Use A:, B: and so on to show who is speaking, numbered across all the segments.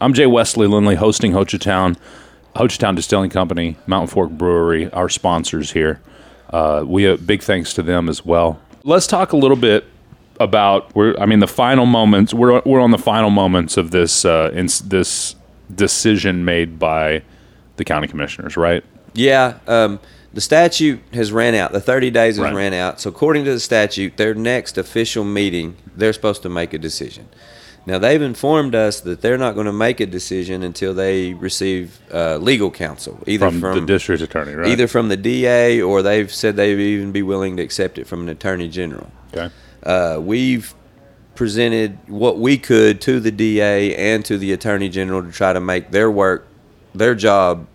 A: I'm Jay Wesley Lindley, hosting Hochatown, Hochatown Distilling Company, Mountain Fork Brewery, our sponsors here. Uh, we have big thanks to them as well. Let's talk a little bit about. We're, I mean, the final moments. We're we're on the final moments of this uh, in, this decision made by the county commissioners, right?
B: Yeah. Um, the statute has ran out. The 30 days has
A: Right.
B: ran out. So according to the statute, their next official meeting, they're supposed to make a decision. Now they've informed us that they're not going to make a decision until they receive uh, legal counsel, either
A: From,
B: from,
A: the district attorney, right?
B: either from the DA or they've said they'd even be willing to accept it from an attorney general.
A: Okay.
B: Uh, we've presented what we could to the DA and to the Attorney General to try to make their work, their job,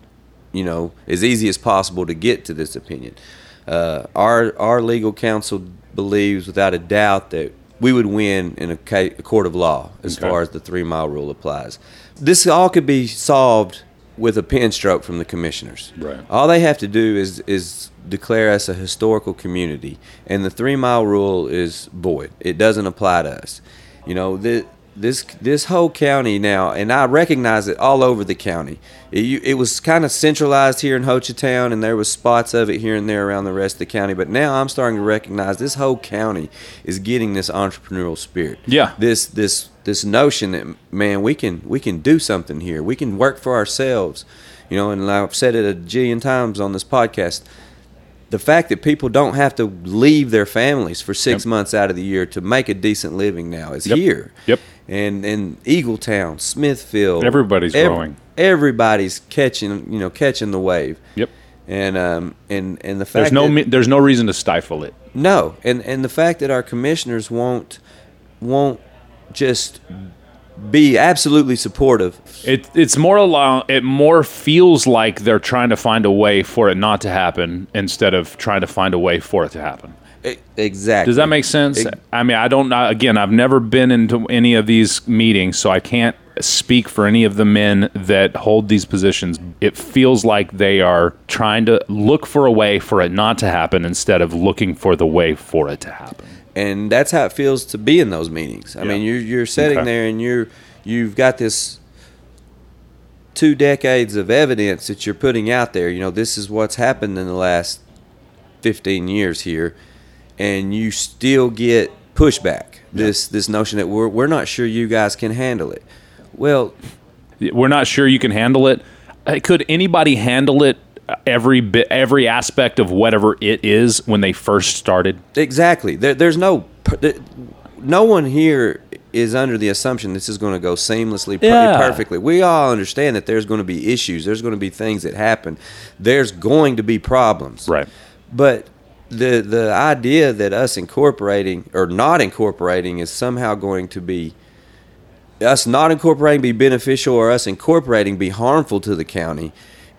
B: you know, as easy as possible to get to this opinion. Uh, our our legal counsel believes, without a doubt, that we would win in a, ca- a court of law as
A: Okay.
B: far as the three mile rule applies. This all could be solved with a pen stroke from the commissioners.
A: Right.
B: All they have to do is is declare us a historical community, and the three mile rule is void. It doesn't apply to us. You know this this this whole county now, and I recognize it all over the county. It, you- it was kind of centralized here in Hochatown, and there was spots of it here and there around the rest of the county. But now I'm starting to recognize this whole county is getting this entrepreneurial spirit.
A: Yeah.
B: This this this notion that man we can we can do something here. We can work for ourselves. You know, and I've said it a jillion times on this podcast the fact that people don't have to leave their families for six
A: Yep.
B: months out of the year to make a decent living now is
A: Yep.
B: here.
A: Yep.
B: And and Eagletown, Smithfield,
A: Everybody's growing.
B: Everybody's catching, you know, catching the wave.
A: Yep.
B: And um and and the fact
A: There's no
B: that,
A: there's no reason to stifle it.
B: no, and and the fact that our commissioners won't won't just be absolutely supportive.
A: It it's more along. It more feels like they're trying to find a way for it not to happen instead of trying to find a way for it to happen.
B: E- Exactly.
A: Does that make sense?
B: Ex-
A: I mean, I don't know. Again, I've never been into any of these meetings, so I can't speak for any of the men that hold these positions. It feels like they are trying to look for a way for it not to happen instead of looking for the way for it to happen.
B: And that's how it feels to be in those meetings. I
A: Yeah.
B: mean, you're you're sitting
A: Okay.
B: there and you're you've got this two decades of evidence that you're putting out there. You know, this is what's happened in the last 15 years here, and you still get pushback. This this notion that we're we're not sure you guys can handle it. Well,
A: We're not sure you can handle it. Uh, Could anybody handle it? Every bit, every aspect of whatever it is when they first started.
B: Exactly. There, there's no, no one here is under the assumption this is going to go seamlessly,
A: Yeah.
B: perfectly. We all understand that there's going to be issues. There's going to be things that happen. There's going to be problems.
A: Right.
B: But the the idea that us incorporating or not incorporating is somehow going to be us not incorporating be beneficial or us incorporating be harmful to the county.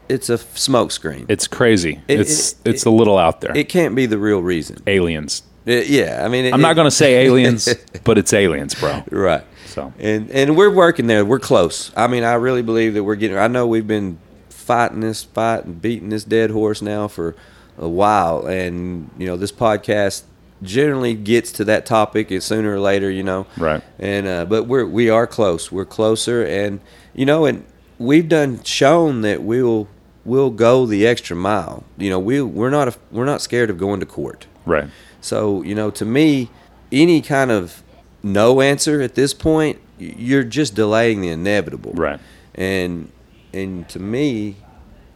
B: It's a smokescreen.
A: It's crazy.
B: It-
A: it's
B: it-
A: it's a little out there.
B: It can't be the real reason.
A: aliens.
B: It- yeah, I mean, it,
A: I'm not going to say aliens, but it's aliens, bro.
B: Right.
A: So.
B: and and we're working there. We're close. I mean, I really believe that we're getting. I know we've been fighting this fight and beating this dead horse now for a while, and you know this podcast generally gets to that topic sooner or later. You know.
A: Right.
B: And uh, but we're we are close. We're closer, and you know, and we've done shown that we'll we'll go the extra mile. You know, we we're not a, we're not scared of going to court.
A: Right.
B: So, you know, to me, any kind of no answer at this point, you're just delaying the inevitable.
A: Right.
B: And and to me,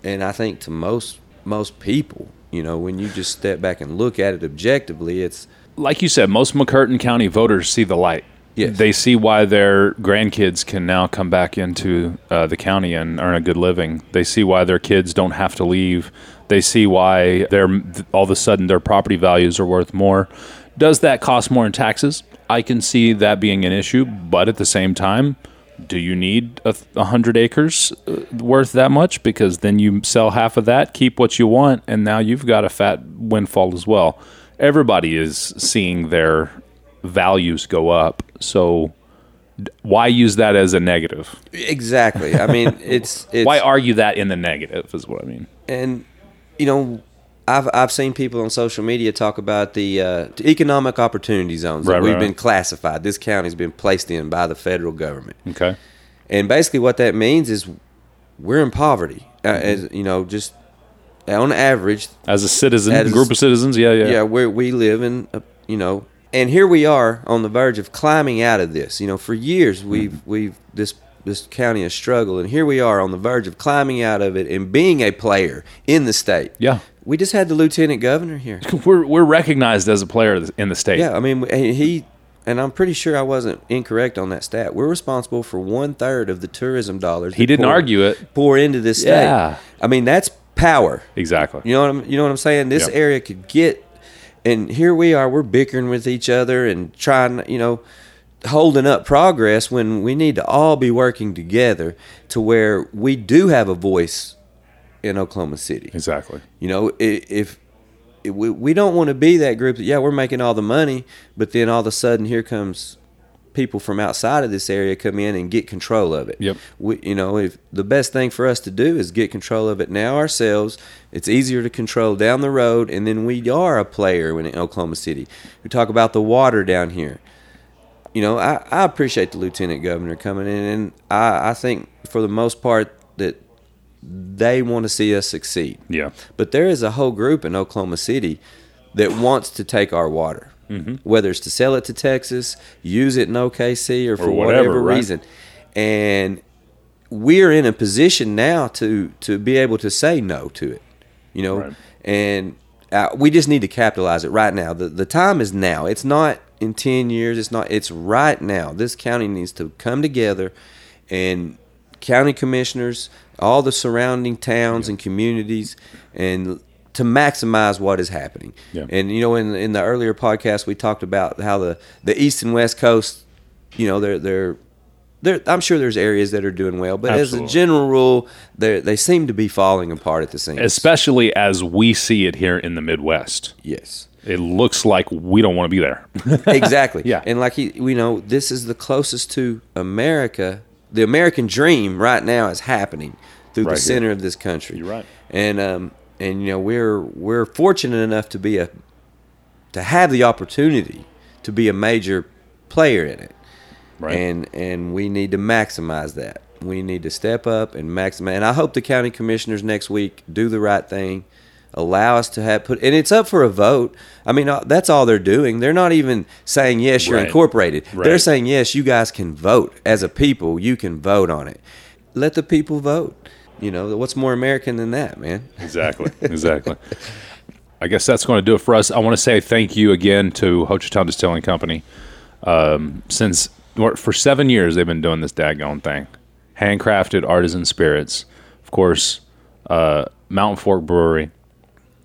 B: and I think to most most people, you know, when you just step back and look at it objectively, it's
A: Like you said, most McCurtain County voters see the light.
B: Yes.
A: They see why their grandkids can now come back into uh, the county and earn a good living. They see why their kids don't have to leave. They see why they're all of a sudden their property values are worth more. Does that cost more in taxes? I can see that being an issue, but at the same time, do you need a, a hundred acres uh, worth that much? Because then you sell half of that, keep what you want, and now you've got a fat windfall as well. Everybody is seeing their values go up, so why use that as a negative?
B: exactly. I mean, it's it's
A: Why argue that in the negative? Is what I mean.
B: and you know I've I've seen people on social media talk about the, uh, economic opportunity zones
A: Right,
B: that we've
A: right,
B: been
A: right.
B: classified. This county's been placed in by the federal government,
A: Okay.
B: And basically, what that means is we're in poverty. Uh,
A: Mm-hmm.
B: as you know, just on average,
A: As a citizen,
B: As-
A: group of citizens, yeah, yeah,
B: yeah, we we live in, a, you know, and here we are on the verge of climbing out of this. You know, for years we've
A: Mm-hmm.
B: we've this this county has struggled, and here we are on the verge of climbing out of it and being a player in the state.
A: Yeah.
B: we just had the lieutenant governor here.
A: We're we're recognized as a player in the state.
B: Yeah, I mean he. And I'm pretty sure I wasn't incorrect on that stat. We're responsible for one third of the tourism dollars.
A: He didn't
B: pour-
A: argue it.
B: Pour into this state.
A: Yeah.
B: I mean that's power.
A: Exactly.
B: You know what I'm you know what I'm saying? This
A: Yep.
B: area could get and here we are, we're bickering with each other and trying, you know, holding up progress when we need to all be working together to where we do have a voice in Oklahoma City.
A: Exactly.
B: You know, if, if we, we don't want to be that group that yeah, we're making all the money, but then all of a sudden here comes people from outside of this area come in and get control of it.
A: Yep.
B: We, you know, if the best thing for us to do is get control of it now ourselves, it's easier to control down the road, and then we are a player in Oklahoma City. We talk about the water down here. You know, I, I appreciate the lieutenant governor coming in, and I, I think for the most part that they want to see us succeed.
A: Yeah.
B: But there is a whole group in Oklahoma City that wants to take our water,
A: Mm-hmm.
B: whether it's to sell it to Texas, use it in OKC, or for
A: whatever,
B: whatever
A: right?
B: reason. And we're in a position now to to be able to say no to it, you know.
A: Right.
B: And uh, we just need to capitalize it right now. The the time is now. It's not in ten years. It's not. It's right now. This county needs to come together, and county commissioners, all the surrounding towns and communities, and to maximize what is happening.
A: Yeah.
B: And you know, in in the earlier podcast, we talked about how the the east and west coast, you know, they're they're. There, I'm sure there's areas that are doing well, but
A: Absolutely.
B: as a general rule, they they seem to be falling apart at the seams.
A: Especially as we see it here in the Midwest.
B: yes,
A: It looks like we don't want to be there.
B: exactly.
A: Yeah.
B: and like he, we know, this is the closest to America. The American dream right now is happening through
A: Right
B: the
A: here.
B: center of this country.
A: You're right.
B: And um, and you know, we're we're fortunate enough to be a to have the opportunity to be a major player in it.
A: Right.
B: And and we need to maximize that. We need to step up and maximize. And I hope the county commissioners next week do the right thing, allow us to have put. And it's up for a vote. I mean, uh, that's all they're doing. They're not even saying yes, you're
A: Right.
B: incorporated.
A: Right.
B: They're saying yes, you guys can vote as a people. You can vote on it. Let the people vote. You know, what's more American than that, man?
A: Exactly. Exactly. I guess that's going to do it for us. I want to say thank you again to Ho Chi Distilling Company. Um, since for seven years, they've been doing this daggone thing. Handcrafted artisan spirits. Of course, uh, Mountain Fork Brewery,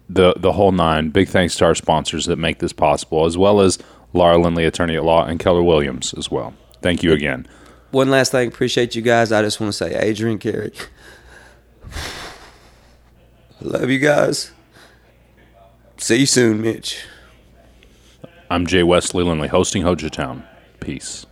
A: the, the whole nine. Big thanks to our sponsors that make this possible, as well as Laura Lindley, attorney at law, and Keller Williams as well. Thank you again.
B: One last thing, appreciate you guys. I just want to say, Adrian Carey, love you guys. See you soon, Mitch.
A: I'm Jay Wesley Lindley, hosting Hochatown. Peace.